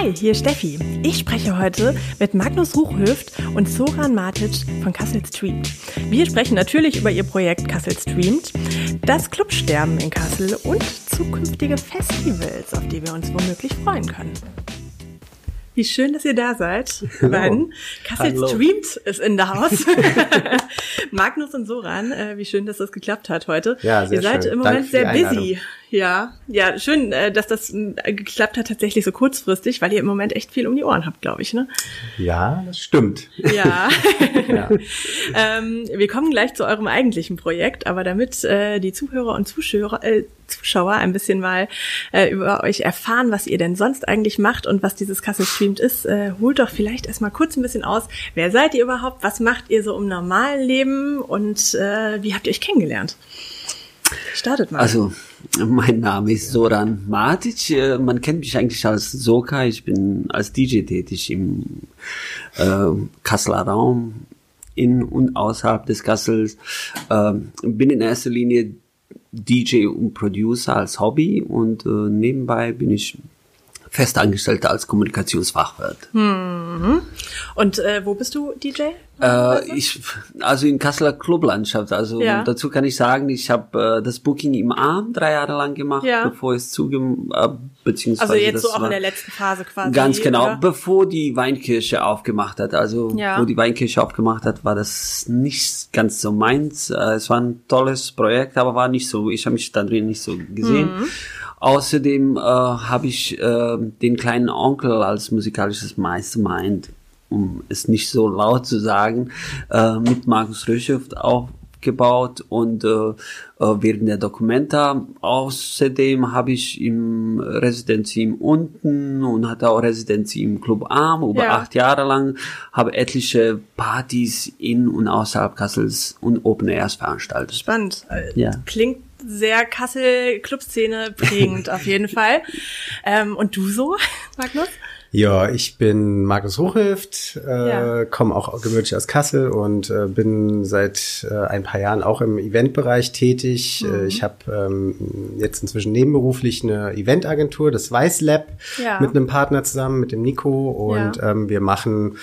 Hi, hier ist Steffi. Ich spreche heute mit Magnus Ruchhöft und Soran Matic von Kassel Streamt. Wir sprechen natürlich über ihr Projekt Kassel Streamt, das Clubsterben in Kassel und zukünftige Festivals, auf die wir uns womöglich freuen können. Wie schön, dass ihr da seid. Beiden. Kassel Hallo. streamt ist in der Haus. Magnus und Soran, äh, wie schön, dass das geklappt hat heute. Ja, sehr ihr seid schön. im Moment sehr busy. Einladung. Ja, ja, schön, äh, dass das äh, geklappt hat tatsächlich so kurzfristig, weil ihr im Moment echt viel um die Ohren habt, glaube ich, ne? Ja, das stimmt. Ja. Ja. ähm, wir kommen gleich zu eurem eigentlichen Projekt, aber damit äh, die Zuhörer und Zuschauer, äh, Zuschauer ein bisschen mal äh, über euch erfahren, was ihr denn sonst eigentlich macht und was dieses Kassel Streamt ist, äh, holt doch vielleicht erstmal kurz ein bisschen aus. Wer seid ihr überhaupt? Was macht ihr so im normalen Leben und äh, wie habt ihr euch kennengelernt? Startet mal. Also, mein Name ist Soran Matic. Äh, Man kennt mich eigentlich als Soka. Ich bin als DJ tätig im äh, Kasseler Raum, in und außerhalb des Kassels. Ähm, bin in erster Linie DJ und Producer als Hobby und äh, nebenbei bin ich Festangestellter als Kommunikationsfachwirt. und äh, wo bist du DJ? Äh, ich, also in Kasseler Clublandschaft. Also Ja. dazu kann ich sagen, ich habe äh, das Booking im Arm drei Jahre lang gemacht, Ja. bevor es zugem, äh, beziehungsweise Also jetzt so auch in der letzten Phase quasi. Ganz genau, oder? bevor die Weinkirche aufgemacht hat. Also Ja. wo die Weinkirche aufgemacht hat, war das nicht ganz so meins. Äh, Es war ein tolles Projekt, aber war nicht so. Ich habe mich da drin nicht so gesehen. Mhm. Außerdem äh, habe ich äh, den kleinen Onkel als musikalisches Mastermind, um es nicht so laut zu sagen, äh, mit Markus Röschow aufgebaut und äh, äh, während der Dokumenta. Außerdem habe ich im Residenzteam unten und hatte auch Residenz im Club Arm über Ja. acht Jahre lang, habe etliche Partys in und außerhalb Kassels und Open Airs veranstaltet. Spannend. Äh, Ja. Klingt sehr Kassel-Clubszene prägend auf jeden Fall. Ähm, und du so, Magnus? Ja, ich bin Markus Hochhilft, äh, Ja. komme auch gebürtig aus Kassel und äh, bin seit äh, ein paar Jahren auch im Eventbereich tätig. Mhm. Äh, ich habe ähm, jetzt inzwischen nebenberuflich eine Eventagentur, das Weiß Lab, Ja. mit einem Partner zusammen, mit dem Nico und Ja. ähm, wir machen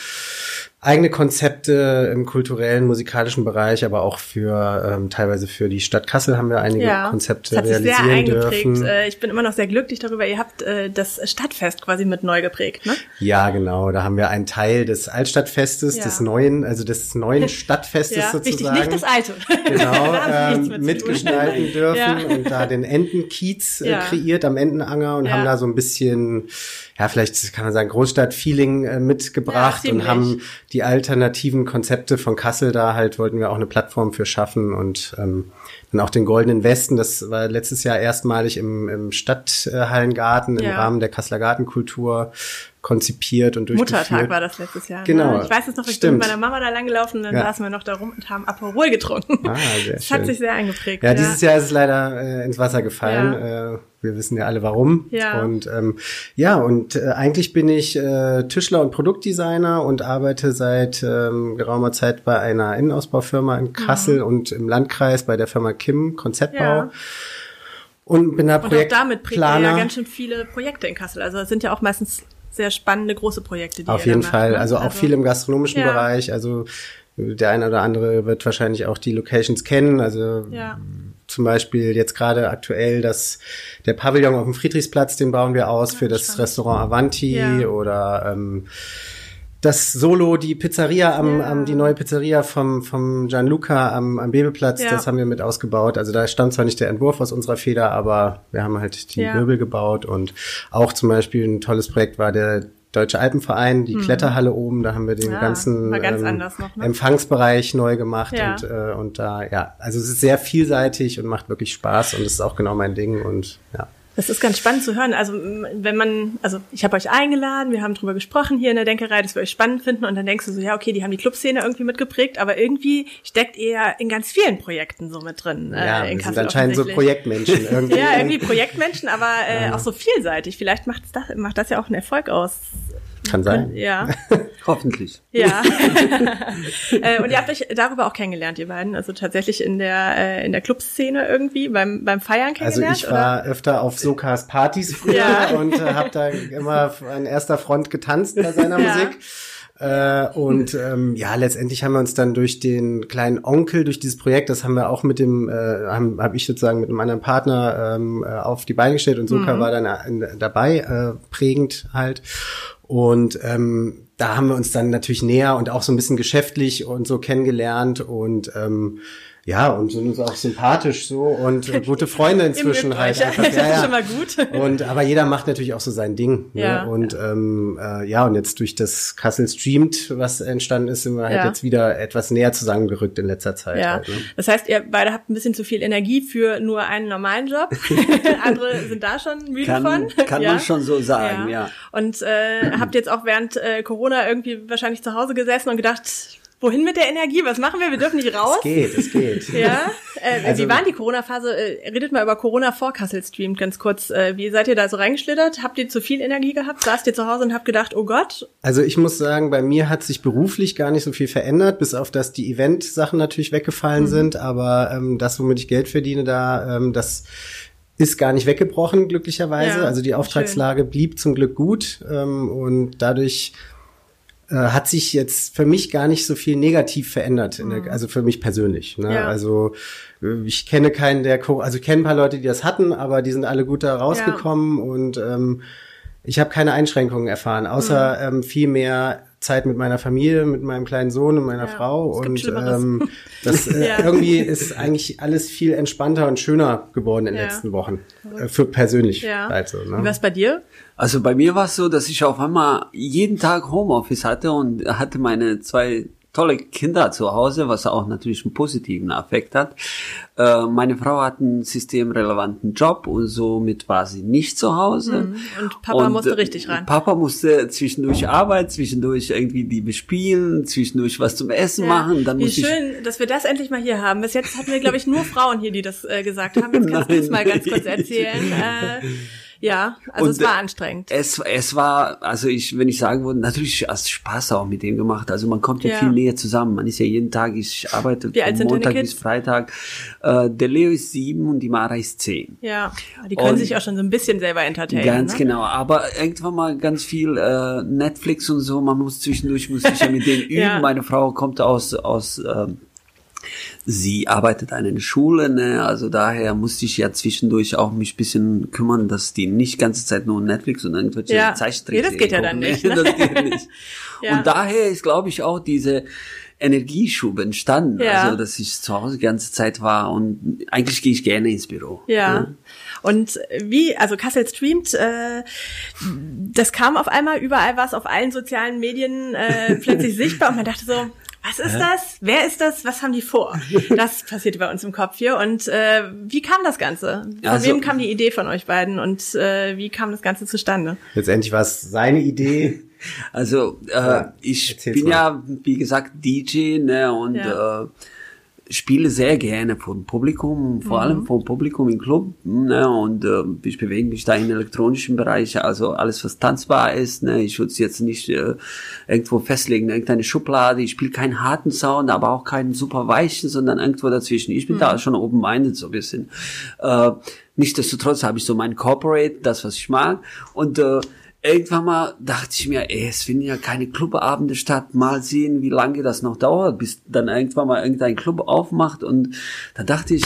eigene Konzepte im kulturellen, musikalischen Bereich, aber auch für ähm, teilweise für die Stadt Kassel haben wir einige Konzepte das hat sich sehr realisieren eingeprägt. dürfen. Äh, Ich bin immer noch sehr glücklich darüber. Ihr habt äh, das Stadtfest quasi mit neu geprägt, ne? Ja, genau. Da haben wir einen Teil des Altstadtfestes, Ja. des neuen, also des neuen Stadtfestes Ja, richtig, sozusagen. nicht das alte. Genau, ähm, mitgestalten dürfen Ja. und da den Entenkiez äh, Ja. kreiert am Entenanger und Ja. haben da so ein bisschen, ja, vielleicht kann man sagen, Großstadt-Feeling äh, mitgebracht Ja, und haben die alternativen Konzepte von Kassel da halt, wollten wir auch eine Plattform für schaffen und ähm, dann auch den Goldenen Westen, das war letztes Jahr erstmalig im, im Stadthallengarten im Ja. Rahmen der Kasseler Gartenkultur konzipiert und durchgeführt. Muttertag war das letztes Jahr. Genau. Ne? Ich weiß es noch, ich bin Stimmt. mit meiner Mama da langgelaufen dann Ja. saßen wir noch da rum und haben Aperol getrunken. Ah, sehr das hat schön. sich sehr eingeprägt. Ja, dieses Jahr ist es leider äh, ins Wasser gefallen. Ja. Äh, wir wissen ja alle warum. Ja. Und ähm, ja, und äh, eigentlich bin ich äh, Tischler und Produktdesigner und arbeite seit ähm, geraumer Zeit bei einer Innenausbaufirma in Kassel und im Landkreis bei der Firma Kim Konzeptbau. Ja. Und bin da Und auch damit prägt ja Projektplaner. ganz schön viele Projekte in Kassel. Also es sind ja auch meistens sehr spannende große Projekte, die Auf jeden da Fall. Macht, ne? Also auch viel im gastronomischen Ja. Bereich. Also der eine oder andere wird wahrscheinlich auch die Locations kennen. Also Ja. zum Beispiel jetzt gerade aktuell das der Pavillon auf dem Friedrichsplatz, den bauen wir aus für das spannend. Restaurant Avanti Ja. oder ähm, das Solo, die Pizzeria am, Ja. am die neue Pizzeria vom vom Gianluca am, am Bebeplatz, Ja. das haben wir mit ausgebaut. Also da stammt zwar nicht der Entwurf aus unserer Feder, aber wir haben halt die Ja. Möbel gebaut und auch zum Beispiel ein tolles Projekt war der Deutsche Alpenverein, die Kletterhalle oben, da haben wir den Ah, ganzen Mhm. ganz ähm, noch, ne? Empfangsbereich neu gemacht Ja. und, äh, und da, ja, also es ist sehr vielseitig und macht wirklich Spaß und es ist auch genau mein Ding und ja. Das ist ganz spannend zu hören. Also wenn man, also ich habe euch eingeladen, wir haben drüber gesprochen hier in der Denkerei, dass wir euch spannend finden und dann denkst du so, ja okay, die haben die Clubszene irgendwie mitgeprägt, aber irgendwie steckt ihr ja in ganz vielen Projekten so mit drin. Ja, äh, in wir sind Kassel anscheinend so. Projektmenschen irgendwie. Ja, irgendwie Projektmenschen, aber äh, auch so vielseitig. Vielleicht macht das, macht das ja auch einen Erfolg aus. Kann sein. Ja. Hoffentlich. Ja. äh, und ihr habt euch darüber auch kennengelernt, ihr beiden. Also tatsächlich in der, äh, in der Clubszene irgendwie, beim, beim Feiern Also kennengelernt? ich war öfter auf Sokas Partys früher Ja. und äh, habe da immer an erster Front getanzt bei seiner Ja. Musik. Äh, und ähm, ja, letztendlich haben wir uns dann durch den kleinen Onkel, durch dieses Projekt, das haben wir auch mit dem, äh, haben hab ich sozusagen mit einem anderen Partner ähm, äh, auf die Beine gestellt und Soka war dann äh, dabei, äh, prägend halt. Und ähm, da haben wir uns dann natürlich näher und auch so ein bisschen geschäftlich und so kennengelernt und ähm, ja, und sind uns auch sympathisch so und äh, gute Freunde inzwischen halt. Einfach, Das ja, ist ja. schon mal gut. Und aber jeder macht natürlich auch so sein Ding. Ja. Ne? Und ähm, äh, ja, und jetzt durch das Kassel Streamed, was entstanden ist, sind wir halt Ja. jetzt wieder etwas näher zusammengerückt in letzter Zeit. Ja, Halt, ne? das heißt, ihr beide habt ein bisschen zu viel Energie für nur einen normalen Job. Andere sind da schon müde Kann, von. kann ja. man schon so sagen, ja. Und äh, habt jetzt auch während äh, Corona irgendwie wahrscheinlich zu Hause gesessen und gedacht, wohin mit der Energie? Was machen wir? Wir dürfen nicht raus. Es geht, es geht. Ja, äh, Also- wie war denn die Corona-Phase? Äh, redet mal über Corona vor Kassel streamt ganz kurz. Äh, wie seid ihr da so reingeschlittert? Habt ihr zu viel Energie gehabt? Saßt ihr zu Hause und habt gedacht, oh Gott? Also ich muss sagen, bei mir hat sich beruflich gar nicht so viel verändert, bis auf dass die Event-Sachen natürlich weggefallen sind. Aber ähm, das, womit ich Geld verdiene, da ähm, das ist gar nicht weggebrochen, glücklicherweise. Ja, also die Auftragslage blieb zum Glück gut ähm, und dadurch äh, hat sich jetzt für mich gar nicht so viel negativ verändert, in der, also für mich persönlich. Ne? Ja. Also äh, ich kenne keinen, der, also ich kenne ein paar Leute, die das hatten, aber die sind alle gut da rausgekommen und ähm, ich habe keine Einschränkungen erfahren, außer ähm, viel mehr Zeit mit meiner Familie, mit meinem kleinen Sohn und meiner Ja, Frau. es Und ähm, das äh, Ja. irgendwie ist eigentlich alles viel entspannter und schöner geworden in den Ja. letzten Wochen. Äh, für persönlich Ja. halt so. Wie Ne? war's bei dir? Also bei mir war es so, dass ich auf einmal jeden Tag Homeoffice hatte und hatte meine zwei tolle Kinder zu Hause, was auch natürlich einen positiven Effekt hat. Äh, meine Frau hat einen systemrelevanten Job und somit war sie nicht zu Hause. Mhm. Und Papa musste äh, richtig ran. Papa musste zwischendurch Arbeit, zwischendurch irgendwie die bespielen, zwischendurch was zum Essen machen. Dann Wie schön, dass wir das endlich mal hier haben. Bis jetzt hatten wir, glaube ich, nur Frauen hier, die das äh, gesagt haben. Jetzt kannst du es mal ganz kurz erzählen. Äh, ja, also Und, es war äh, anstrengend. Es, es war, also ich, wenn ich sagen würde, natürlich hast Spaß auch mit dem gemacht. Also man kommt ja, Ja. viel näher zusammen. Man ist ja jeden Tag, ich arbeite Wie von Montag bis Freitag. Äh, der Leo ist sieben und die Mara ist zehn. Ja, die können Und- sich auch schon so ein bisschen selber entertainen. Ganz ne? genau, aber irgendwann mal ganz viel äh, Netflix und so, man muss zwischendurch, muss ich ja mit denen üben. Ja. Meine Frau kommt aus, aus ähm, sie arbeitet an einer Schule, ne? also daher musste ich ja zwischendurch auch mich bisschen kümmern, dass die nicht ganze Zeit nur Netflix und irgendwelche Ja. Zeichentrickserien Nee, das geht ja gucken, dann nicht, ne? Das geht nicht. Ja. Und daher ist, glaube ich, auch diese Energieschub entstanden, Ja. also dass ich zu Hause die ganze Zeit war und eigentlich gehe ich gerne ins Büro. Ja. ne? Und wie, also Kassel streamt, äh, das kam auf einmal, überall war es auf allen sozialen Medien äh, plötzlich sichtbar und man dachte so, was ist das? Wer ist das? Was haben die vor? Das passierte bei uns im Kopf hier. Und äh, wie kam das Ganze? Von Also- wem kam die Idee von euch beiden und äh, wie kam das Ganze zustande? Letztendlich war es seine Idee. Also äh, Ja, ich bin mal. ja, wie gesagt, DJ ne, und Ja. äh, spiele sehr gerne vom Publikum, vor allem vom Publikum im Club. Ne, und äh, ich bewege mich da im elektronischen Bereich, also alles, was tanzbar ist. Ne, ich würde es jetzt nicht äh, irgendwo festlegen, irgendeine Schublade. Ich spiele keinen harten Sound, aber auch keinen super weichen, sondern irgendwo dazwischen. Ich bin da schon open-minded so ein bisschen. Äh, Nichtsdestotrotz habe ich so mein Corporate, das, was ich mag. Und äh, irgendwann mal dachte ich mir, ey, es finden ja keine Clubabende statt. Mal sehen, wie lange das noch dauert, bis dann irgendwann mal irgendein Club aufmacht. Und da dachte ich,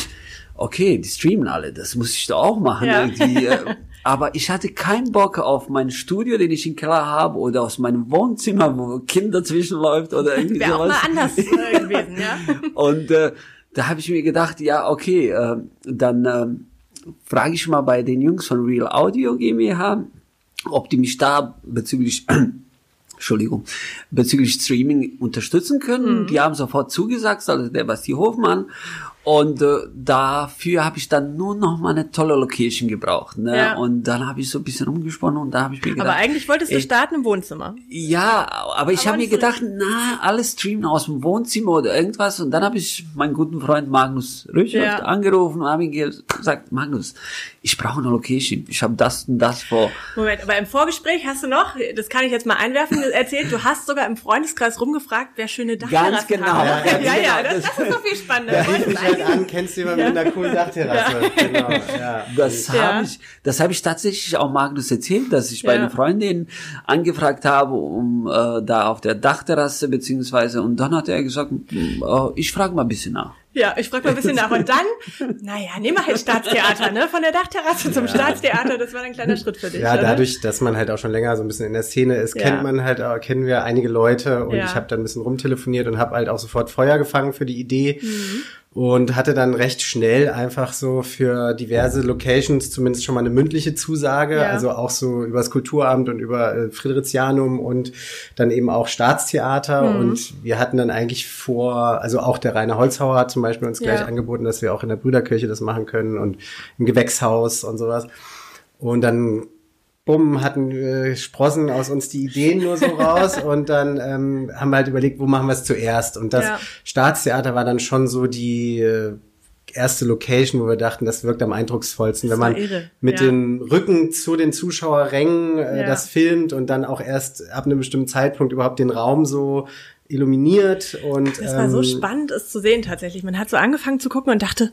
okay, die streamen alle, das muss ich doch auch machen Ja. irgendwie. äh. Aber ich hatte keinen Bock auf mein Studio, den ich im Keller habe, oder aus meinem Wohnzimmer, wo Kinder zwischenläuft oder irgendwie Wäre auch sowas. mal anders äh, gewesen, ja? Und äh, da habe ich mir gedacht, ja, okay, äh, dann äh, frage ich mal bei den Jungs von Real Audio GmbH, ob die mich da bezüglich Entschuldigung, bezüglich Streaming unterstützen können. Die haben sofort zugesagt, also der Basti Hofmann. Und äh, dafür habe ich dann nur noch mal eine tolle Location gebraucht. Ne? Ja. Und dann habe ich so ein bisschen rumgesponnen und da habe ich mir gedacht. Aber eigentlich wolltest du ey, starten im Wohnzimmer. Ja, aber ich habe mir gedacht, na, alles streamen aus dem Wohnzimmer oder irgendwas. Und dann habe ich meinen guten Freund Magnus Rüchow Ja. angerufen und habe ihm gesagt, Magnus, ich brauche eine Location. Ich habe das und das vor. Moment, aber im Vorgespräch hast du noch, das kann ich jetzt mal einwerfen, erzählt, du hast sogar im Freundeskreis rumgefragt, wer schöne Dachterrassen Ganz genau. haben. Ja, Ja, ja, genau. das, das ist noch viel spannender. Da Ich mich halt an, kennst du jemanden mit einer coolen Dachterrasse? Genau, ja. Das Ja. habe ich, das habe ich tatsächlich auch Magnus erzählt, dass ich bei Ja. einer Freundin angefragt habe, um äh, da auf der Dachterrasse beziehungsweise und dann hat er gesagt, äh, ich frage mal ein bisschen nach. Ja, ich frage mal ein bisschen nach. Und dann, naja, nehmen wir halt Staatstheater, ne? Von der Dachterrasse zum Staatstheater, das war ein kleiner Schritt für dich. Ja, oder? dadurch, dass man halt auch schon länger so ein bisschen in der Szene ist, Ja. kennt man halt, auch, kennen wir einige Leute und Ja. ich habe dann ein bisschen rumtelefoniert und habe halt auch sofort Feuer gefangen für die Idee Mhm. Und hatte dann recht schnell einfach so für diverse Locations zumindest schon mal eine mündliche Zusage, Ja. also auch so über das Kulturamt und über äh, Fridericianum und dann eben auch Staatstheater Mhm. und wir hatten dann eigentlich vor, also auch der Rainer Holzhauer hat zum Beispiel uns gleich Ja. angeboten, dass wir auch in der Brüderkirche das machen können und im Gewächshaus und sowas. Und dann bumm, hatten äh, Sprossen aus uns die Ideen nur so raus und dann ähm, haben wir halt überlegt, wo machen wir es zuerst. Und das Ja. Staatstheater war dann schon so die äh, erste Location, wo wir dachten, das wirkt am eindrucksvollsten, wenn man irre, mit ja. den Rücken zu den Zuschauerrängen äh, Ja. das filmt und dann auch erst ab einem bestimmten Zeitpunkt überhaupt den Raum so illuminiert und Das war so ähm, spannend, es zu sehen tatsächlich. Man hat so angefangen zu gucken und dachte,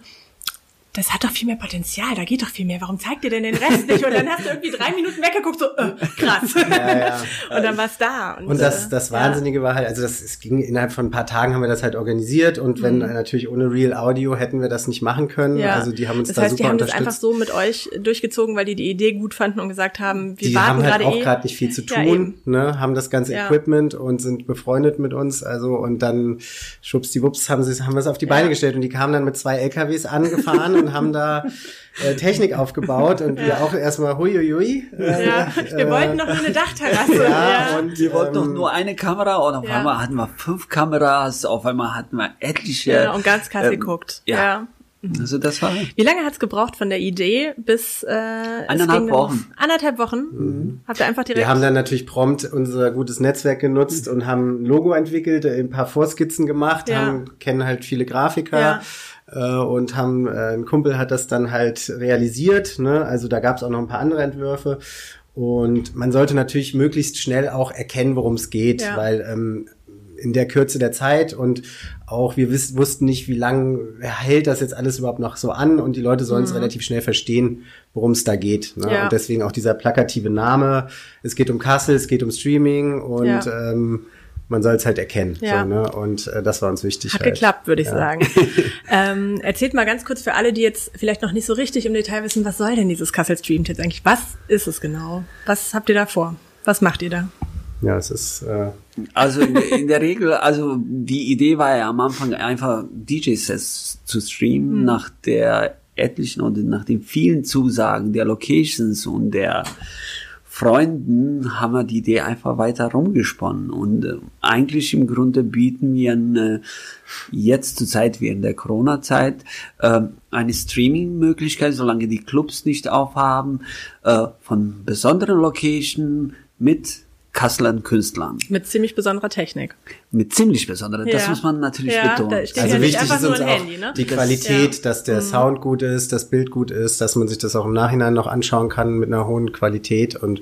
das hat doch viel mehr Potenzial, da geht doch viel mehr. Warum zeigt ihr denn den Rest nicht? Und dann hast du irgendwie drei Minuten weggeguckt, so, äh, krass. ja. Und dann war es da. Und das, äh, das ja. Wahnsinnige war halt, also das, es ging innerhalb von ein paar Tagen haben wir das halt organisiert und wenn äh, natürlich ohne Real Audio hätten wir das nicht machen können. Mhm. Ja. Also die haben uns das da heißt, super die haben das einfach so mit euch durchgezogen, weil die die Idee gut fanden und gesagt haben, wir die warten haben halt gerade auch eh. gerade nicht viel zu Ja, tun, ne, haben das ganze Ja. Equipment und sind befreundet mit uns, also und dann schwuppsdiwupps haben sie haben wir es auf die Beine gestellt und die kamen dann mit zwei LKWs angefahren und haben da äh, Technik aufgebaut und wir auch erstmal huiuiui. Äh, Ja, wir äh, wollten noch nur eine Dachterrasse. ja, und Wir wollten doch ähm, nur eine Kamera und auf Ja. einmal hatten wir fünf Kameras, auf einmal hatten wir etliche. ja, und ganz krass ähm, geguckt. Ja. ja. Also das war. Wie lange hat's gebraucht von der Idee bis äh, es dann- Wochen. Anderthalb Wochen. Habt ihr einfach direkt. Wir haben dann natürlich prompt unser gutes Netzwerk genutzt und haben ein Logo entwickelt, ein paar Vorskizzen gemacht, Ja. haben, kennen halt viele Grafiker Ja. Äh, und haben, äh, ein Kumpel hat das dann halt realisiert, ne? also da gab es auch noch ein paar andere Entwürfe und man sollte natürlich möglichst schnell auch erkennen, worum es geht, Ja. weil ähm, in der Kürze der Zeit und auch wir wiss, wussten nicht, wie lange hält das jetzt alles überhaupt noch so an und die Leute sollen es relativ schnell verstehen, worum es da geht. Ne? Mhm. Ja. Und deswegen auch dieser plakative Name. Es geht um Kassel, es geht um Streaming und Ja. ähm, man soll es halt erkennen. Ja. So, ne? Und äh, das war uns wichtig. Hat halt. geklappt, würde ich Ja. sagen. ähm, erzählt mal ganz kurz für alle, die jetzt vielleicht noch nicht so richtig im Detail wissen, was soll denn dieses Kassel Streamt jetzt eigentlich? Was ist es genau? Was habt ihr da vor? Was macht ihr da? Ja, es ist äh, Also in, der- in der Regel, also die Idee war ja am Anfang einfach DJ-Sets zu streamen nach der etlichen oder nach den vielen Zusagen der Locations und der Freunden haben wir die Idee einfach weiter rumgesponnen. Und äh, eigentlich im Grunde bieten wir eine, jetzt zur Zeit während der Corona-Zeit äh, eine Streaming-Möglichkeit, solange die Clubs nicht aufhaben, äh, von besonderen Locations mit Kasselern Künstlern Mit ziemlich besonderer Technik. mit ziemlich besonderer. Das Ja. muss man natürlich Ja, betonen. also ja nicht wichtig einfach ist uns ein auch Handy, ne? die Das- Qualität, ja. dass der Sound gut ist, das Bild gut ist, dass man sich das auch im Nachhinein noch anschauen kann mit einer hohen Qualität und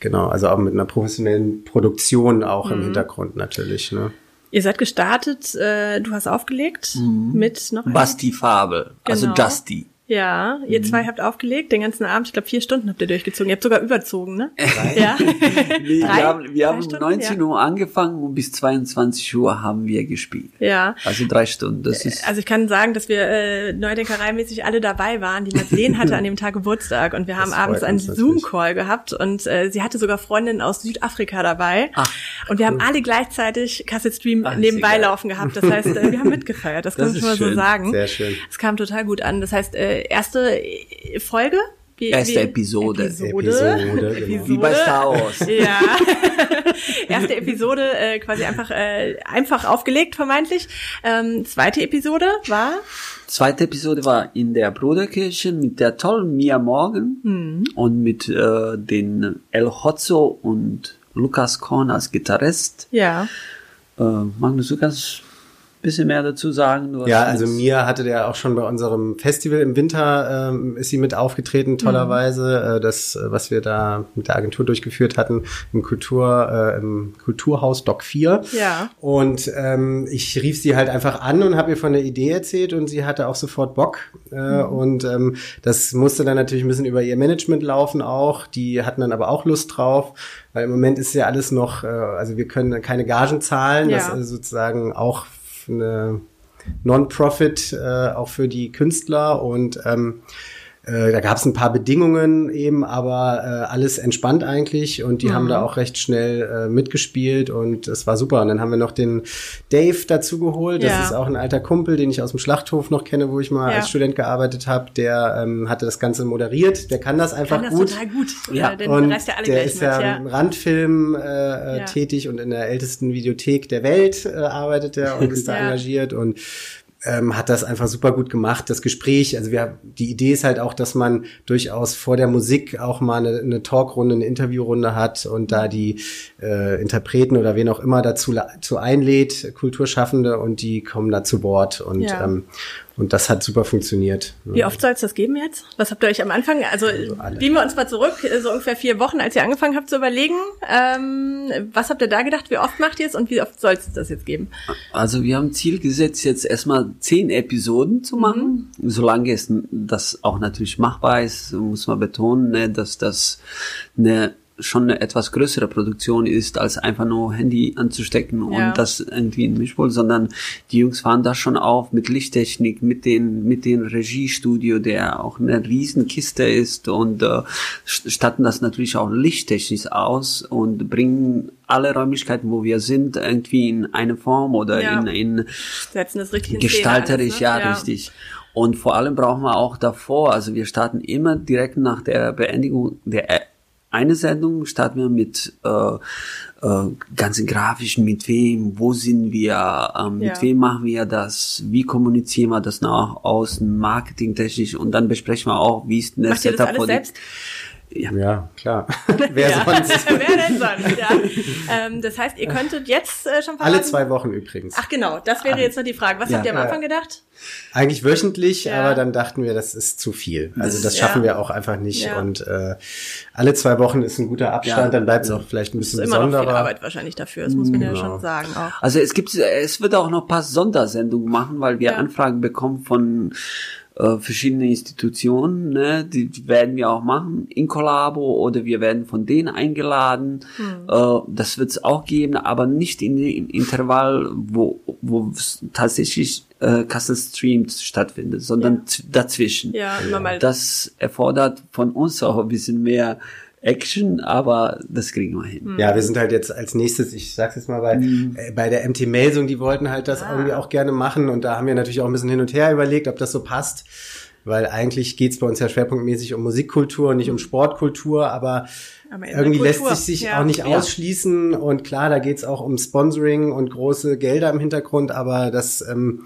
genau, also auch mit einer professionellen Produktion auch Mhm. im Hintergrund natürlich. Ne? Ihr seid gestartet, äh, du hast aufgelegt mit noch Basti Fabel, also Genau. Ja, ihr zwei habt aufgelegt, den ganzen Abend, ich glaube vier Stunden habt ihr durchgezogen. Ihr habt sogar überzogen, ne? Ja. Nee, Drei? wir haben, wir Drei haben um Stunden? 19 Ja. Uhr angefangen und bis 22 Uhr haben wir gespielt. ja. Also drei Stunden. Das ist Also ich kann sagen, dass wir äh, Neudenkereimäßig alle dabei waren. Die Madeleine hatte an dem Tag Geburtstag und wir haben abends einen. Zoom-Call gehabt und äh, sie hatte sogar Freundinnen aus Südafrika dabei. Ach, und wir haben alle gleichzeitig Cassette Stream Ach, nebenbei laufen gehabt. Das heißt, äh, wir haben mitgefeiert. Das, Das kann man ist schon mal so schön. sagen. Sehr schön. Es kam total gut an. Das heißt, äh, erste Folge Wie, Erste wie- Episode. Episode. Episode, genau. Wie bei Star Wars. Ja. Erste Episode äh, quasi einfach äh, einfach aufgelegt vermeintlich. Ähm, zweite Episode war Zweite Episode war in der Bruderkirche mit der tollen Mia Morgan und mit äh, den El Hotzo und Lukas Korn als Gitarrist. ja Äh, Magnus, du kannst ein bisschen mehr dazu sagen? Ja, also jetzt- Mia hatte der auch schon bei unserem Festival im Winter, ähm, ist sie mit aufgetreten, tollerweise. Äh, das, äh, was wir da mit der Agentur durchgeführt hatten, im Kultur, äh, im Kulturhaus Doc 4. Ja. Und ähm, ich rief sie halt einfach an und habe ihr von der Idee erzählt und sie hatte auch sofort Bock. Äh, Und ähm, das musste dann natürlich ein bisschen über ihr Management laufen auch. Die hatten dann aber auch Lust drauf, weil im Moment ist ja alles noch, äh, also wir können keine Gagen zahlen, das Ja. ist sozusagen auch eine Non-Profit äh, auch für die Künstler. Und ähm, äh, da gab es ein paar Bedingungen eben, aber äh, alles entspannt eigentlich und die haben Mhm. da auch recht schnell äh, mitgespielt und es war super. Und dann haben wir noch den Dave dazu geholt. Das Ja. ist auch ein alter Kumpel, den ich aus dem Schlachthof noch kenne, wo ich mal Ja. als Student gearbeitet habe. Der ähm, hatte das Ganze moderiert. Der kann das einfach kann das gut. total gut. Ja. Den Und ja alle der ist mit. ja ja. im Randfilm äh, äh, tätig und in der ältesten Videothek der Welt äh, arbeitet er und ist da engagiert und ähm, hat das einfach super gut gemacht, das Gespräch. Also wir, die Idee ist halt auch, dass man durchaus vor der Musik auch mal eine, eine Talkrunde, eine Interviewrunde hat und da die äh, Interpreten oder wen auch immer dazu la- zu einlädt, Kulturschaffende, und die kommen da zu Wort. Und, Ja. ähm, und das hat super funktioniert. Wie oft soll es das geben jetzt? Was habt ihr euch am Anfang, also alle. gehen wir uns mal zurück, so ungefähr vier Wochen, als ihr angefangen habt zu überlegen. Ähm, was habt ihr da gedacht? Wie oft macht ihr es und wie oft soll es das jetzt geben? Also wir haben Ziel gesetzt, jetzt erstmal zehn Episoden zu machen. Solange es das auch natürlich machbar ist, muss man betonen, ne, dass das eine schon eine etwas größere Produktion ist, als einfach nur Handy anzustecken und Ja. das irgendwie in Mischpult, sondern die Jungs fahren das schon auf mit Lichttechnik, mit den, mit dem Regiestudio, der auch eine Riesenkiste ist und äh, st- statten das natürlich auch lichttechnisch aus und bringen alle Räumlichkeiten, wo wir sind, irgendwie in eine Form oder Ja. in, in Setzen das richtig gestalterisch, alles, ne? ja, richtig. Und vor allem brauchen wir auch davor, also wir starten immer direkt nach der Beendigung der e- eine Sendung, starten wir mit äh, äh, ganzen Grafischen, mit wem, wo sind wir, ähm, mit Ja. wem machen wir das, wie kommunizieren wir das nach außen, marketingtechnisch und dann besprechen wir auch, wie ist Macht ihr das Setup alles selbst? Ja. Ja, klar. Wer ja. sonst? Wer denn sonst? Ja. Ähm, das heißt, ihr könntet jetzt äh, schon verraten? Alle zwei Wochen übrigens. Ach genau, das wäre jetzt noch die Frage. Was Ja. habt ihr am. Anfang gedacht? Eigentlich wöchentlich, Ja. aber dann dachten wir, das ist zu viel. Also das Ja. schaffen wir auch einfach nicht. Ja. Und äh, alle zwei Wochen ist ein guter Abstand, Ja. dann bleibt es auch vielleicht ein Das ist bisschen immer noch viel besonderer. Arbeit wahrscheinlich dafür, das muss man ja Genau. schon sagen auch. Also es gibt, es wird auch noch ein paar Sondersendungen machen, weil wir Ja. Anfragen bekommen von äh, verschiedenen Institutionen, ne? die, die werden wir auch machen in Kollabo oder wir werden von denen eingeladen. Hm. Äh, das wird es auch geben, aber nicht in dem Intervall, wo, wo tatsächlich äh, Kassel Streamed stattfindet, sondern Ja. dazwischen. Ja, mal. Das erfordert von uns auch ein bisschen mehr Action, aber das kriegen wir hin. Ja, wir sind halt jetzt als nächstes, ich sag's jetzt mal bei, äh, bei der MT Melsung, die wollten halt das Ah. irgendwie auch gerne machen und da haben wir natürlich auch ein bisschen hin und her überlegt, ob das so passt. Weil eigentlich geht's bei uns ja schwerpunktmäßig um Musikkultur und nicht um Sportkultur, aber irgendwie lässt sich sich ja. auch nicht Ja. ausschließen. Und klar, da geht's auch um Sponsoring und große Gelder im Hintergrund, aber das ähm,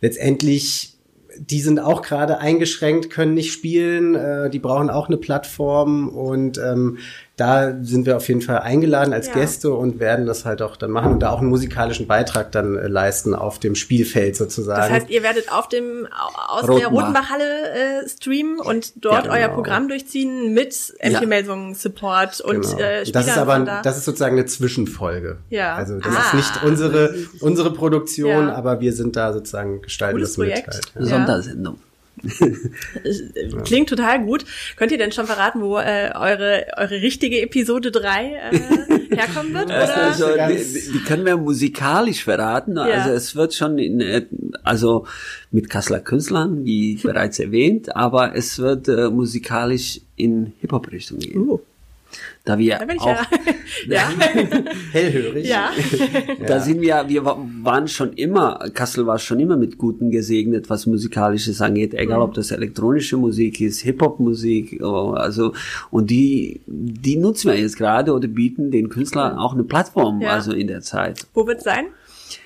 letztendlich die sind auch gerade eingeschränkt, können nicht spielen, äh, die brauchen auch eine Plattform und ähm, da sind wir auf jeden Fall eingeladen als Ja. Gäste und werden das halt auch dann machen und da auch einen musikalischen Beitrag dann äh, leisten auf dem Spielfeld sozusagen. Das heißt, ihr werdet auf dem aus der Rotenbach. Rotenbachhalle äh, streamen und dort Ja, euer genau. Programm durchziehen mit MP Ja. Melsungen Support und Genau. äh, das Spielern ist aber da. das ist sozusagen eine Zwischenfolge. Ja. Also das Ah. ist nicht unsere unsere Produktion, Ja. aber wir sind da sozusagen gestalten Cooles das mit halt. Ja. Sondersendung. Klingt total gut. Könnt ihr denn schon verraten, wo äh, eure eure richtige Episode 3 äh, herkommen wird? Oder? Also, die, können wir musikalisch verraten. Also es wird schon in, äh, also mit Kasseler Künstlern, wie bereits erwähnt, aber es wird äh, musikalisch in Hip-Hop-Richtung gehen. Uh. Da wir Da auch, ja. Hellhörig. ja. da sind wir, wir wa- waren schon immer, Kassel war schon immer mit Guten gesegnet, was Musikalisches angeht, egal ob das elektronische Musik ist, Hip-Hop-Musik, oh, also, und die, die nutzen wir jetzt gerade oder bieten den Künstlern auch eine Plattform, Ja. also in der Zeit. Wo wird's sein?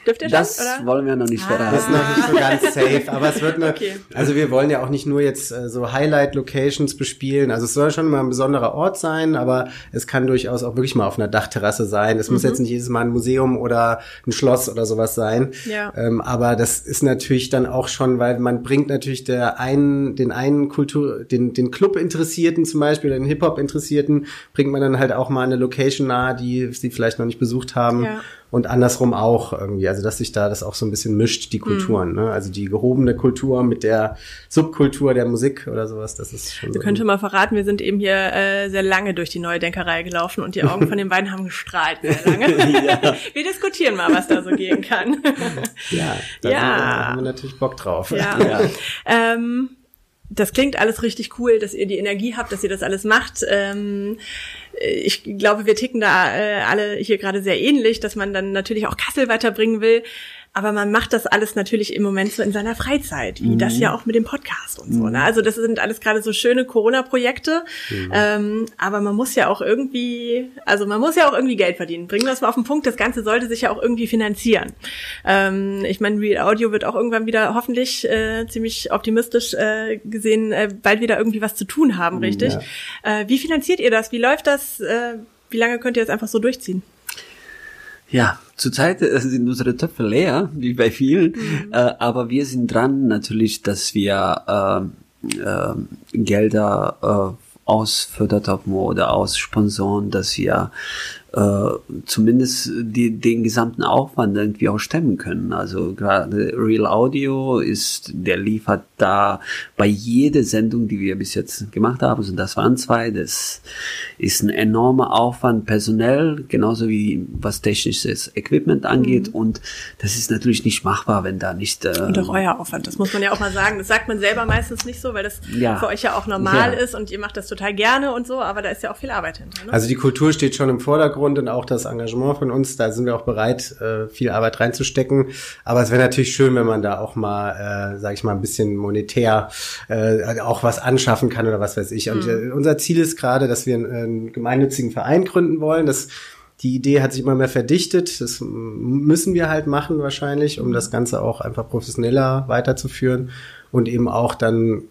Dürft ihr schon, Das oder? wollen wir noch nicht Ah. Das ist noch nicht so ganz safe, aber es wird eine, Okay. also wir wollen ja auch nicht nur jetzt äh, so Highlight-Locations bespielen, also es soll schon mal ein besonderer Ort sein, aber es kann durchaus auch wirklich mal auf einer Dachterrasse sein. Es muss Mhm. jetzt nicht jedes Mal ein Museum oder ein Schloss oder sowas sein. Ja. Ähm, aber das ist natürlich dann auch schon, weil man bringt natürlich der einen, den einen Kultur, den, den Club-Interessierten zum Beispiel, den Hip-Hop-Interessierten, bringt man dann halt auch mal eine Location nahe, die sie vielleicht noch nicht besucht haben. Ja. Und andersrum auch irgendwie, also dass sich da das auch so ein bisschen mischt, die Kulturen, ne? Also die gehobene Kultur mit der Subkultur der Musik oder sowas, das ist schon können schon mal verraten, wir sind eben hier äh, sehr lange durch die neue Denkerei gelaufen und die Augen von den beiden haben gestrahlt sehr lange. Wir diskutieren mal, was da so gehen kann. ja, da Ja. sind wir- haben wir natürlich Bock drauf. Ja. Ja. Ähm, das klingt alles richtig cool, dass ihr die Energie habt, dass ihr das alles macht. Ähm, ich glaube, wir ticken da äh, alle hier gerade sehr ähnlich, dass man dann natürlich auch Kassel weiterbringen will. Aber man macht das alles natürlich im Moment so in seiner Freizeit, wie das ja auch mit dem Podcast und so. Ne? Also das sind alles gerade so schöne Corona-Projekte. Ähm, aber man muss ja auch irgendwie, also man muss ja auch irgendwie Geld verdienen. Bringen wir das mal auf den Punkt, das Ganze sollte sich ja auch irgendwie finanzieren. Ähm, ich meine, Real Audio wird auch irgendwann wieder hoffentlich äh, ziemlich optimistisch äh, gesehen, äh, bald wieder irgendwie was zu tun haben, richtig? Äh, wie finanziert ihr das? Wie läuft das? Äh, wie lange könnt ihr das einfach so durchziehen? Ja, zurzeit äh, sind unsere Töpfe leer, wie bei vielen, Mhm. äh, aber wir sind dran natürlich, dass wir ähm, ähm, Gelder äh, aus Fördertöpfen oder aus Sponsoren, dass wir äh, zumindest die, den gesamten Aufwand irgendwie auch stemmen können. Also gerade Real Audio ist, der liefert da bei jeder Sendung, die wir bis jetzt gemacht haben, also das waren zwei, das ist ein enormer Aufwand personell, genauso wie was technisches Equipment angeht und das ist natürlich nicht machbar, wenn da nicht äh, Und auch euer Aufwand, das muss man ja auch mal sagen. Das sagt man selber meistens nicht so, weil das Ja. für euch ja auch normal Ja. ist und ihr macht das total gerne und so, aber da ist ja auch viel Arbeit hinter. Ne? Also die Kultur steht schon im Vordergrund und auch das Engagement von uns, da sind wir auch bereit, äh, viel Arbeit reinzustecken. Aber es wäre natürlich schön, wenn man da auch mal, äh, sage ich mal, ein bisschen monetär äh, auch was anschaffen kann oder was weiß ich. Und äh, unser Ziel ist gerade, dass wir einen, einen gemeinnützigen Verein gründen wollen. Das die Idee hat sich immer mehr verdichtet. Das müssen wir halt machen wahrscheinlich, um das Ganze auch einfach professioneller weiterzuführen und eben auch dann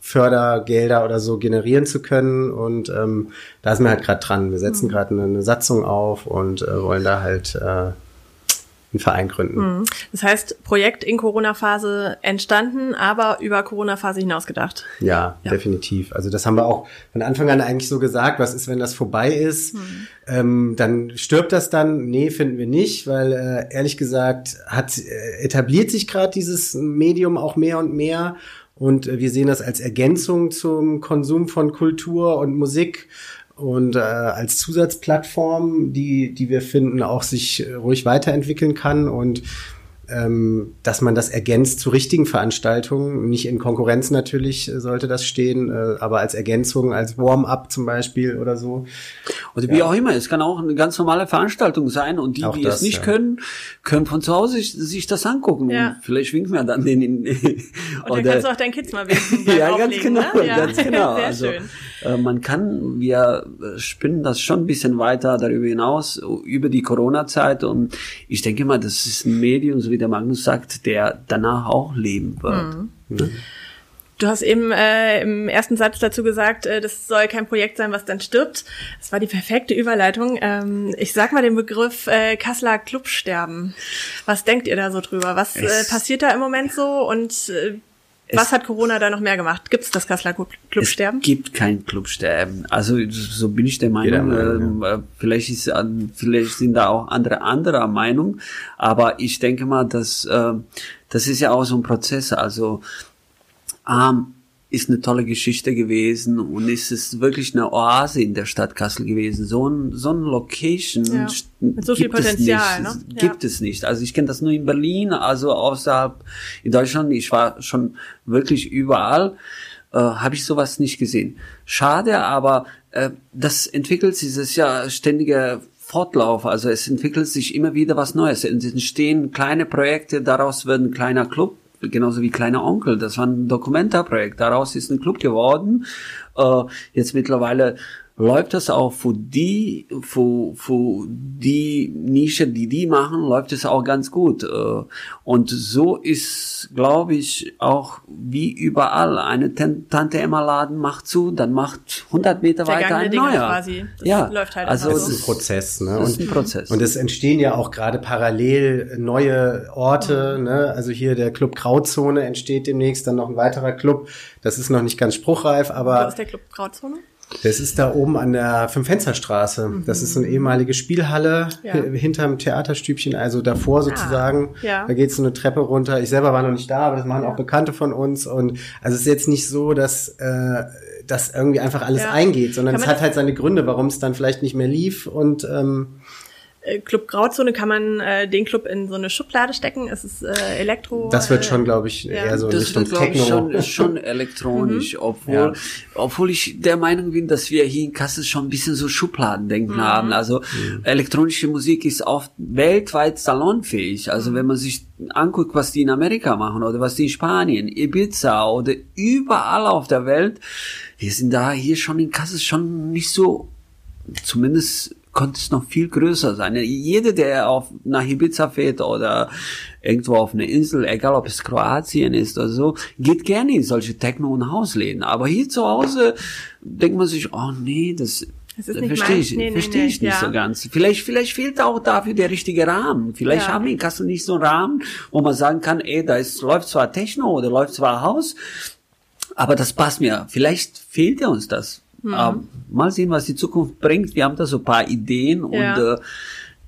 Fördergelder oder so generieren zu können. Und ähm, da sind wir halt gerade dran. Wir setzen gerade eine, eine Satzung auf und äh, wollen da halt äh, einen Verein gründen. Das heißt, Projekt in Corona-Phase entstanden, aber über Corona-Phase hinaus gedacht. Ja, definitiv. Also das haben wir auch von Anfang an eigentlich so gesagt. Was ist, wenn das vorbei ist? Ähm, dann stirbt das dann? Nee, finden wir nicht, weil äh, ehrlich gesagt hat äh, etabliert sich gerade dieses Medium auch mehr und mehr. Und äh, wir sehen das als Ergänzung zum Konsum von Kultur und Musik und äh, als Zusatzplattform, die, die wir finden, auch sich äh, ruhig weiterentwickeln kann und ähm, dass man das ergänzt zu richtigen Veranstaltungen, nicht in Konkurrenz natürlich sollte das stehen, äh, aber als Ergänzung, als Warm-up zum Beispiel oder so. Oder wie auch immer, es kann auch eine ganz normale Veranstaltung sein und die, Auch die das, es nicht ja. können, können von zu Hause sich, sich das angucken. Ja. Und vielleicht winken wir dann den in, Und dann kannst du auch deinen Kids mal winken ja, ganz genau, ne? Ja. ganz genau. Sehr also schön. äh, man kann, wir spinnen das schon ein bisschen weiter darüber hinaus, über die Corona-Zeit und ich denke mal, das ist ein Medium, so wie der Magnus sagt, der danach auch leben wird. Mhm. Du hast eben äh, im ersten Satz dazu gesagt, äh, das soll kein Projekt sein, was dann stirbt. Das war die perfekte Überleitung. Ähm, ich sag mal den Begriff äh, Kasseler Clubsterben. Was denkt ihr da so drüber? Was äh, passiert da im Moment so und äh, was hat Corona da noch mehr gemacht? Gibt es das Kasseler Club- Clubsterben? Es gibt kein Clubsterben. Also so bin ich der Meinung. Meinung, ähm, äh, vielleicht ist, an- vielleicht sind da auch andere anderer Meinung, aber ich denke mal, dass äh, das ist ja auch so ein Prozess. Also ähm, ist eine tolle Geschichte gewesen und ist es wirklich eine Oase in der Stadt Kassel gewesen. So ein, so ein Location Ja, mit so viel gibt es Potenzial, nicht. ne? Ja. Gibt es nicht. Also ich kenne das nur in Berlin, also außerhalb in Deutschland. Ich war schon wirklich überall. äh, habe ich sowas nicht gesehen. Schade, aber äh, das entwickelt sich, das ist ja ständiger Fortlauf. Also es entwickelt sich immer wieder was Neues. Es entstehen kleine Projekte, daraus wird ein kleiner Club, genauso wie Kleiner Onkel. Das war ein Dokumentarprojekt. Daraus ist ein Club geworden. Äh, jetzt mittlerweile läuft das auch für die, für, für die Nische, die die machen, läuft es auch ganz gut. Äh, und so ist, glaube ich, auch wie überall. Eine Tante Emma Laden macht zu, dann macht 100 Meter Der weiter ein Dinge neuer. quasi. Das ja, läuft halt also Das so. ist ein Prozess, ne? Das ist Und, ein Prozess. und es entstehen ja auch gerade parallel neue Orte, ne? Also hier der Club Grauzone entsteht demnächst, dann noch ein weiterer Club. Das ist noch nicht ganz spruchreif, aber ist der Club Grauzone? Das ist da oben an der Fünf-Fenster-Straße. Das ist so eine ehemalige Spielhalle Ja. hi- hinterm Theaterstübchen, also davor sozusagen. ja. Da geht so eine Treppe runter. Ich selber war noch nicht da, aber das machen auch Bekannte von uns. Und also es ist jetzt nicht so, dass äh, das irgendwie einfach alles Ja. eingeht, sondern es hat halt seine Gründe, warum es dann vielleicht nicht mehr lief. Und ähm, Äh, Club Grauzone kann man äh, den Club in so eine Schublade stecken. Es ist äh, Elektro. das wird äh, schon, glaube ich, ja. eher so das Richtung wird, glaube ich, Techno. schon, ist schon elektronisch, obwohl, Ja. obwohl ich der Meinung bin, dass wir hier in Kassel schon ein bisschen so Schubladendenken haben. Also elektronische Musik ist oft weltweit salonfähig. Also wenn man sich anguckt, was die in Amerika machen oder was die in Spanien, Ibiza oder überall auf der Welt, wir sind da hier schon in Kassel schon nicht so zumindest konnte es noch viel größer sein. Jeder, der auf nach Ibiza fährt oder irgendwo auf eine Insel, egal ob es Kroatien ist oder so, geht gerne in solche Techno- und Hausläden. Aber hier zu Hause denkt man sich, oh nee, das verstehe ich, Nee, nee, verstehe nee, ich nicht ja. so ganz. Vielleicht, vielleicht fehlt auch dafür der richtige Rahmen. Vielleicht Ja. haben wir in Kassel nicht so einen Rahmen, wo man sagen kann, ey, da ist, läuft zwar Techno oder läuft zwar Haus, aber das passt mir. Vielleicht fehlt ja uns das. Mhm. Aber mal sehen, was die Zukunft bringt. Wir haben da so ein paar Ideen Ja. und äh,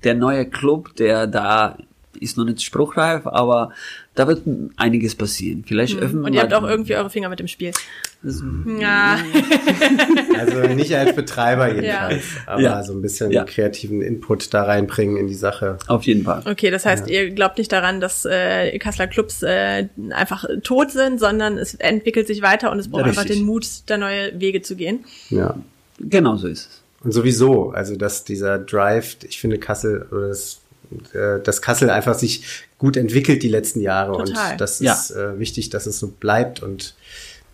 der neue Club, der da ist noch nicht spruchreif, aber da wird einiges passieren. Vielleicht öffnen Mhm. Und wir ihr habt auch irgendwie eure Finger mit dem Spiel. Das- Ja. Also nicht als Betreiber jedenfalls, aber Ja. so ein bisschen Ja. kreativen Input da reinbringen in die Sache. Auf jeden Fall. Okay, das heißt, ihr glaubt nicht daran, dass äh, Kasseler Clubs äh, einfach tot sind, sondern es entwickelt sich weiter und es braucht Richtig. einfach den Mut, da neue Wege zu gehen. Ja. Genau so ist es. Und sowieso, also dass dieser Drive, ich finde Kassel oder das, äh, dass Kassel einfach sich gut entwickelt die letzten Jahre Total. und das Ja. ist äh, wichtig, dass es so bleibt und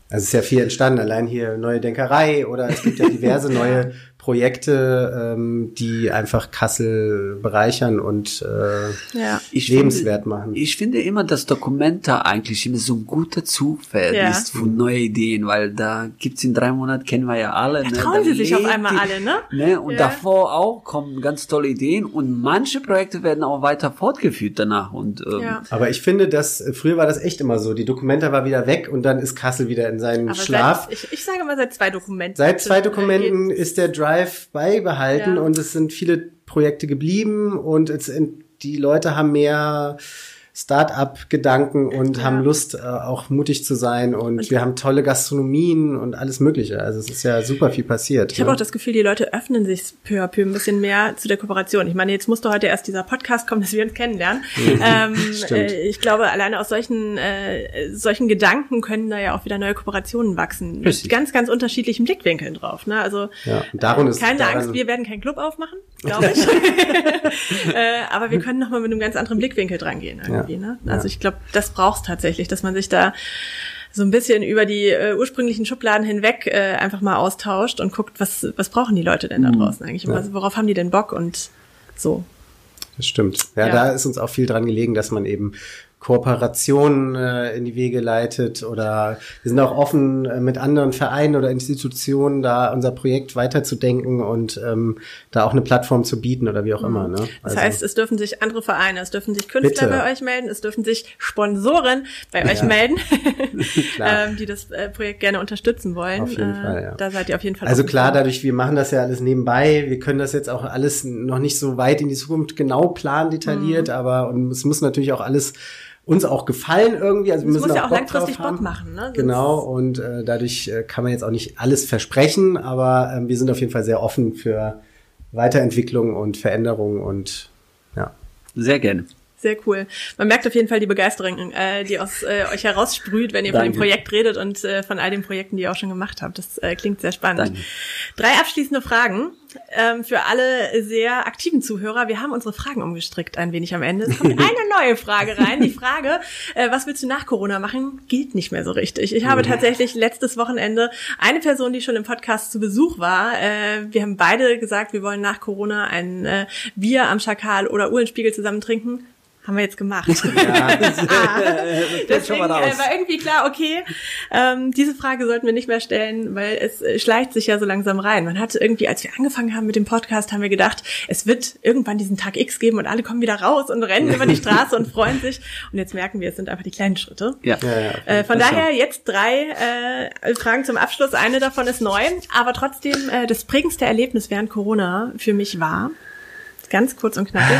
also es ist ja viel entstanden, allein hier neue Denkerei oder es gibt ja diverse neue Projekte, ähm, die einfach Kassel bereichern und äh, Ja. Ich lebenswert finde, machen. Ich finde immer, dass Dokumenta eigentlich immer so ein guter Zufall Ja. ist für neue Ideen, weil da gibt's in drei Monaten, kennen wir ja alle. Da ne? trauen Da sie sich auf einmal die- alle, ne? ne? Und Ja. davor auch kommen ganz tolle Ideen und manche Projekte werden auch weiter fortgeführt danach. Und ähm, Ja. Aber ich finde, dass äh, früher war das echt immer so. Die Dokumenta war wieder weg und dann ist Kassel wieder in seinen Aber Schlaf. Seit, ich, ich sage mal seit zwei Dokumenten. Seit zwei Dokumenten ist der Drive beibehalten Ja. und es sind viele Projekte geblieben und es, die Leute haben mehr Start-up-Gedanken und Ja. haben Lust, äh, auch mutig zu sein und, wir haben tolle Gastronomien und alles Mögliche. Also es ist ja super viel passiert. Ich habe ne? auch das Gefühl, die Leute öffnen sich peu à peu ein bisschen mehr zu der Kooperation. Ich meine, jetzt musste heute erst dieser Podcast kommen, dass wir uns kennenlernen. ähm, äh, ich glaube, alleine aus solchen, äh, solchen Gedanken können da ja auch wieder neue Kooperationen wachsen. Richtig. Mit ganz, ganz unterschiedlichen Blickwinkeln drauf. Ne? Also Ja, und darum äh, ist keine Angst, wir werden keinen Club aufmachen, glaube ich. äh, aber wir können nochmal mit einem ganz anderen Blickwinkel dran gehen irgendwie. Ja. Ne? Ja. Also ich glaube, das braucht tatsächlich, dass man sich da so ein bisschen über die äh, ursprünglichen Schubladen hinweg äh, einfach mal austauscht und guckt, was, was brauchen die Leute denn da draußen eigentlich? Ja. Also worauf haben die denn Bock und so. Das stimmt. Ja, Ja. da ist uns auch viel dran gelegen, dass man eben Kooperationen äh, in die Wege leitet oder wir sind auch offen, äh, mit anderen Vereinen oder Institutionen da unser Projekt weiterzudenken und ähm, da auch eine Plattform zu bieten oder wie auch immer. Ne? Mhm. Das heißt, es dürfen sich andere Vereine, es dürfen sich Künstler Bitte. bei euch melden, es dürfen sich Sponsoren bei euch Ja. melden, Klar. ähm, die das äh, Projekt gerne unterstützen wollen. Auf jeden äh, Fall, ja. Da seid ihr auf jeden Fall. Also klar, dadurch, wir machen das ja alles nebenbei. Wir können das jetzt auch alles noch nicht so weit in die Zukunft genau planen, detailliert, Mhm. aber und es muss natürlich auch alles uns auch gefallen irgendwie. Also wir Es müssen muss ja auch Bock langfristig drauf haben. Bock machen, ne? Genau, und äh, dadurch äh, kann man jetzt auch nicht alles versprechen, aber ähm, wir sind auf jeden Fall sehr offen für Weiterentwicklung und Veränderung und ja. sehr gerne. Sehr cool. Man merkt auf jeden Fall die Begeisterung, äh, die aus äh, euch heraussprüht, wenn ihr Danke. von dem Projekt redet und äh, von all den Projekten, die ihr auch schon gemacht habt. Das äh, klingt sehr spannend. Danke. Drei abschließende Fragen ähm, für alle sehr aktiven Zuhörer. Wir haben unsere Fragen umgestrickt ein wenig am Ende. Es kommt eine neue Frage rein. Die Frage, äh, was willst du nach Corona machen, gilt nicht mehr so richtig. Ich habe tatsächlich letztes Wochenende eine Person, die schon im Podcast zu Besuch war. Äh, wir haben beide gesagt, wir wollen nach Corona ein äh, Bier am Schakal oder Uhlenspiegel zusammen trinken haben wir jetzt gemacht. Ja, ah, Deswegen äh, war irgendwie klar, okay, ähm, diese Frage sollten wir nicht mehr stellen, weil es äh, schleicht sich ja so langsam rein. Man hatte irgendwie, als wir angefangen haben mit dem Podcast, haben wir gedacht, es wird irgendwann diesen Tag X geben und alle kommen wieder raus und rennen über die Straße und freuen sich. Und jetzt merken wir, es sind einfach die kleinen Schritte. Ja. ja, ja äh, von daher jetzt drei äh, Fragen zum Abschluss. Eine davon ist neu, aber trotzdem äh, das prägendste Erlebnis während Corona für mich war, ganz kurz und knackig.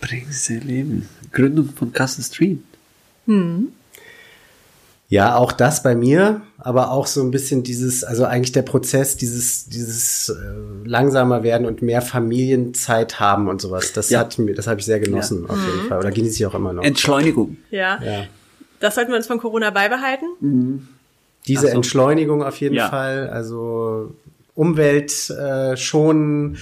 Ah, Prägendste Leben. Gründung von Castle Street. Hm. Ja, auch das bei mir, aber auch so ein bisschen dieses, also eigentlich der Prozess, dieses, dieses äh, langsamer werden und mehr Familienzeit haben und sowas. Das ja. hat mir, das habe ich sehr genossen ja. auf jeden mhm. Fall. Oder genieße ich auch immer noch. Entschleunigung. Ja. ja. Das sollten wir uns von Corona beibehalten. Mhm. Diese so. Entschleunigung auf jeden ja. Fall. Also Umwelt äh, schonen,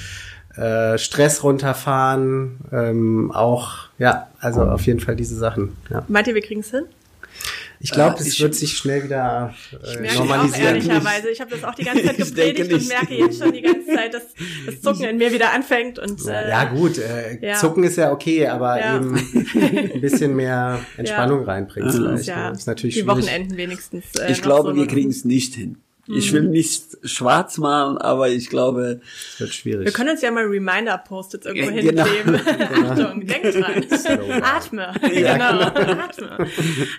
äh, Stress runterfahren, ähm, auch, ja, also auf jeden Fall diese Sachen. Ja. Meint ihr, wir kriegen es hin? Ich glaube, es wird sich schnell wieder äh, ich normalisieren. Auch ehrlicherweise. Ich habe das auch die ganze Zeit gepredigt und merke jetzt schon die ganze Zeit, dass das Zucken in mir wieder anfängt. Und, äh, ja gut, äh, ja. Zucken ist ja okay, aber ja. eben ein bisschen mehr Entspannung ja. reinbringt vielleicht. Ja. Das ist natürlich die schwierig. Wochenenden wenigstens. Äh, ich glaube, so wir kriegen es nicht hin. Ich will mhm. nicht schwarz malen, aber ich glaube. Es wird schwierig. Wir können uns ja mal Reminder-Post-its irgendwo ja, genau. hinkleben. genau. Achtung, denk dran. Atme. Ja, genau. genau. Atme.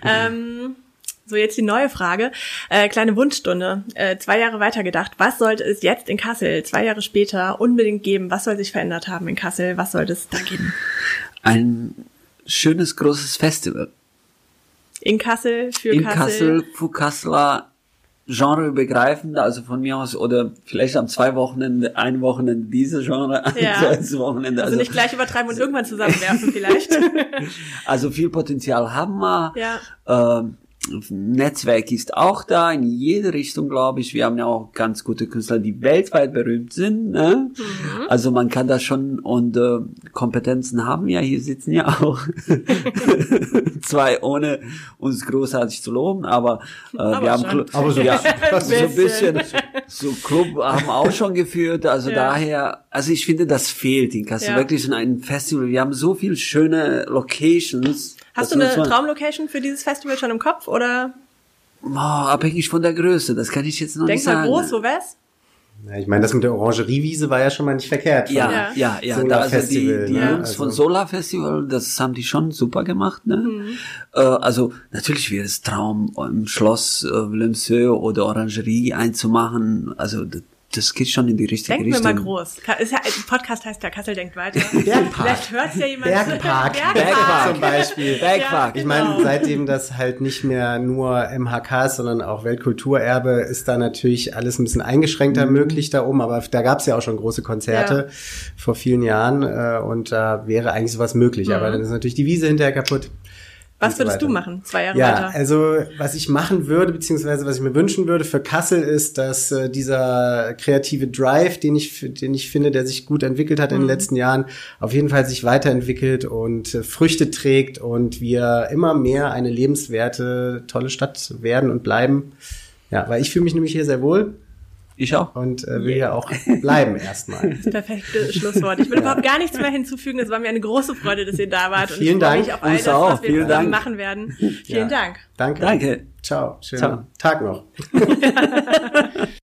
ähm, so, jetzt die neue Frage. Äh, kleine Wunschstunde. Äh, zwei Jahre weitergedacht. Was sollte es jetzt in Kassel, zwei Jahre später, unbedingt geben? Was soll sich verändert haben in Kassel? Was sollte es da geben? Ein schönes, großes Festival. In Kassel, für in Kassel. In Kassel, für Kasseler genreübergreifend, also von mir aus, oder vielleicht am zwei Wochenende, ein Wochenende diese Genre, ja. ein Wochenende. Also, also nicht gleich übertreiben und irgendwann zusammenwerfen vielleicht. also viel Potenzial haben wir. Ja. Ähm, Netzwerk ist auch da, in jede Richtung, glaube ich. Wir haben ja auch ganz gute Künstler, die weltweit berühmt sind. Ne? Mhm. Also man kann das schon und äh, Kompetenzen haben ja, hier sitzen ja auch zwei, ohne uns großartig zu loben, aber, äh, aber wir haben Club, aber so, ja, so ein bisschen so Club haben auch schon geführt. Also ja. daher, also ich finde, das fehlt in Kassel ja. wirklich in einem Festival. Wir haben so viele schöne Locations Hast du eine Traumlocation für dieses Festival schon im Kopf oder? Oh, abhängig von der Größe, das kann ich jetzt noch Denk nicht sagen. Denk mal groß, wo wär's? Ja, ich meine, das mit der Orangeriewiese war ja schon mal nicht verkehrt. Ja, ja, ja. Da, also die, die ne? Jungs also. von Solar Festival, das haben die schon super gemacht. Ne? Mhm. Äh, also natürlich wäre es Traum, im Schloss äh, Wilhelmshöhe oder Orangerie einzumachen. Also das geht schon in die richtige Denken Richtung. Denken wir mal groß. Ist ja, Podcast heißt ja Kassel denkt weiter. Bergpark. Vielleicht hört ja jemand. Bergpark. Bergpark. Bergpark zum Beispiel. Bergpark. Ja, genau. Ich meine, seitdem das halt nicht mehr nur MHK ist, sondern auch Weltkulturerbe, ist da natürlich alles ein bisschen eingeschränkter mhm. möglich da oben. Aber da gab es ja auch schon große Konzerte ja. vor vielen Jahren äh, und da wäre eigentlich sowas möglich. Mhm. Aber dann ist natürlich die Wiese hinterher kaputt. Was würdest du machen, zwei Jahre ja, weiter? Ja, also was ich machen würde, beziehungsweise was ich mir wünschen würde für Kassel ist, dass äh, dieser kreative Drive, den ich, den ich finde, der sich gut entwickelt hat mhm. in den mhm. letzten Jahren, auf jeden Fall sich weiterentwickelt und äh, Früchte trägt und wir immer mehr eine lebenswerte, tolle Stadt werden und bleiben. Ja, weil ich fühle mich nämlich hier sehr wohl. Ich auch. Und äh, will yeah. ja auch bleiben erstmal. Das perfekte Schlusswort. Ich will ja. überhaupt gar nichts mehr hinzufügen. Es war mir eine große Freude, dass ihr da wart. Und Vielen Dank. Mich auf all das, was wir Vielen Dank. machen werden. Vielen ja. Dank. Danke. Danke. Ciao. Schönen Ciao. Tag noch.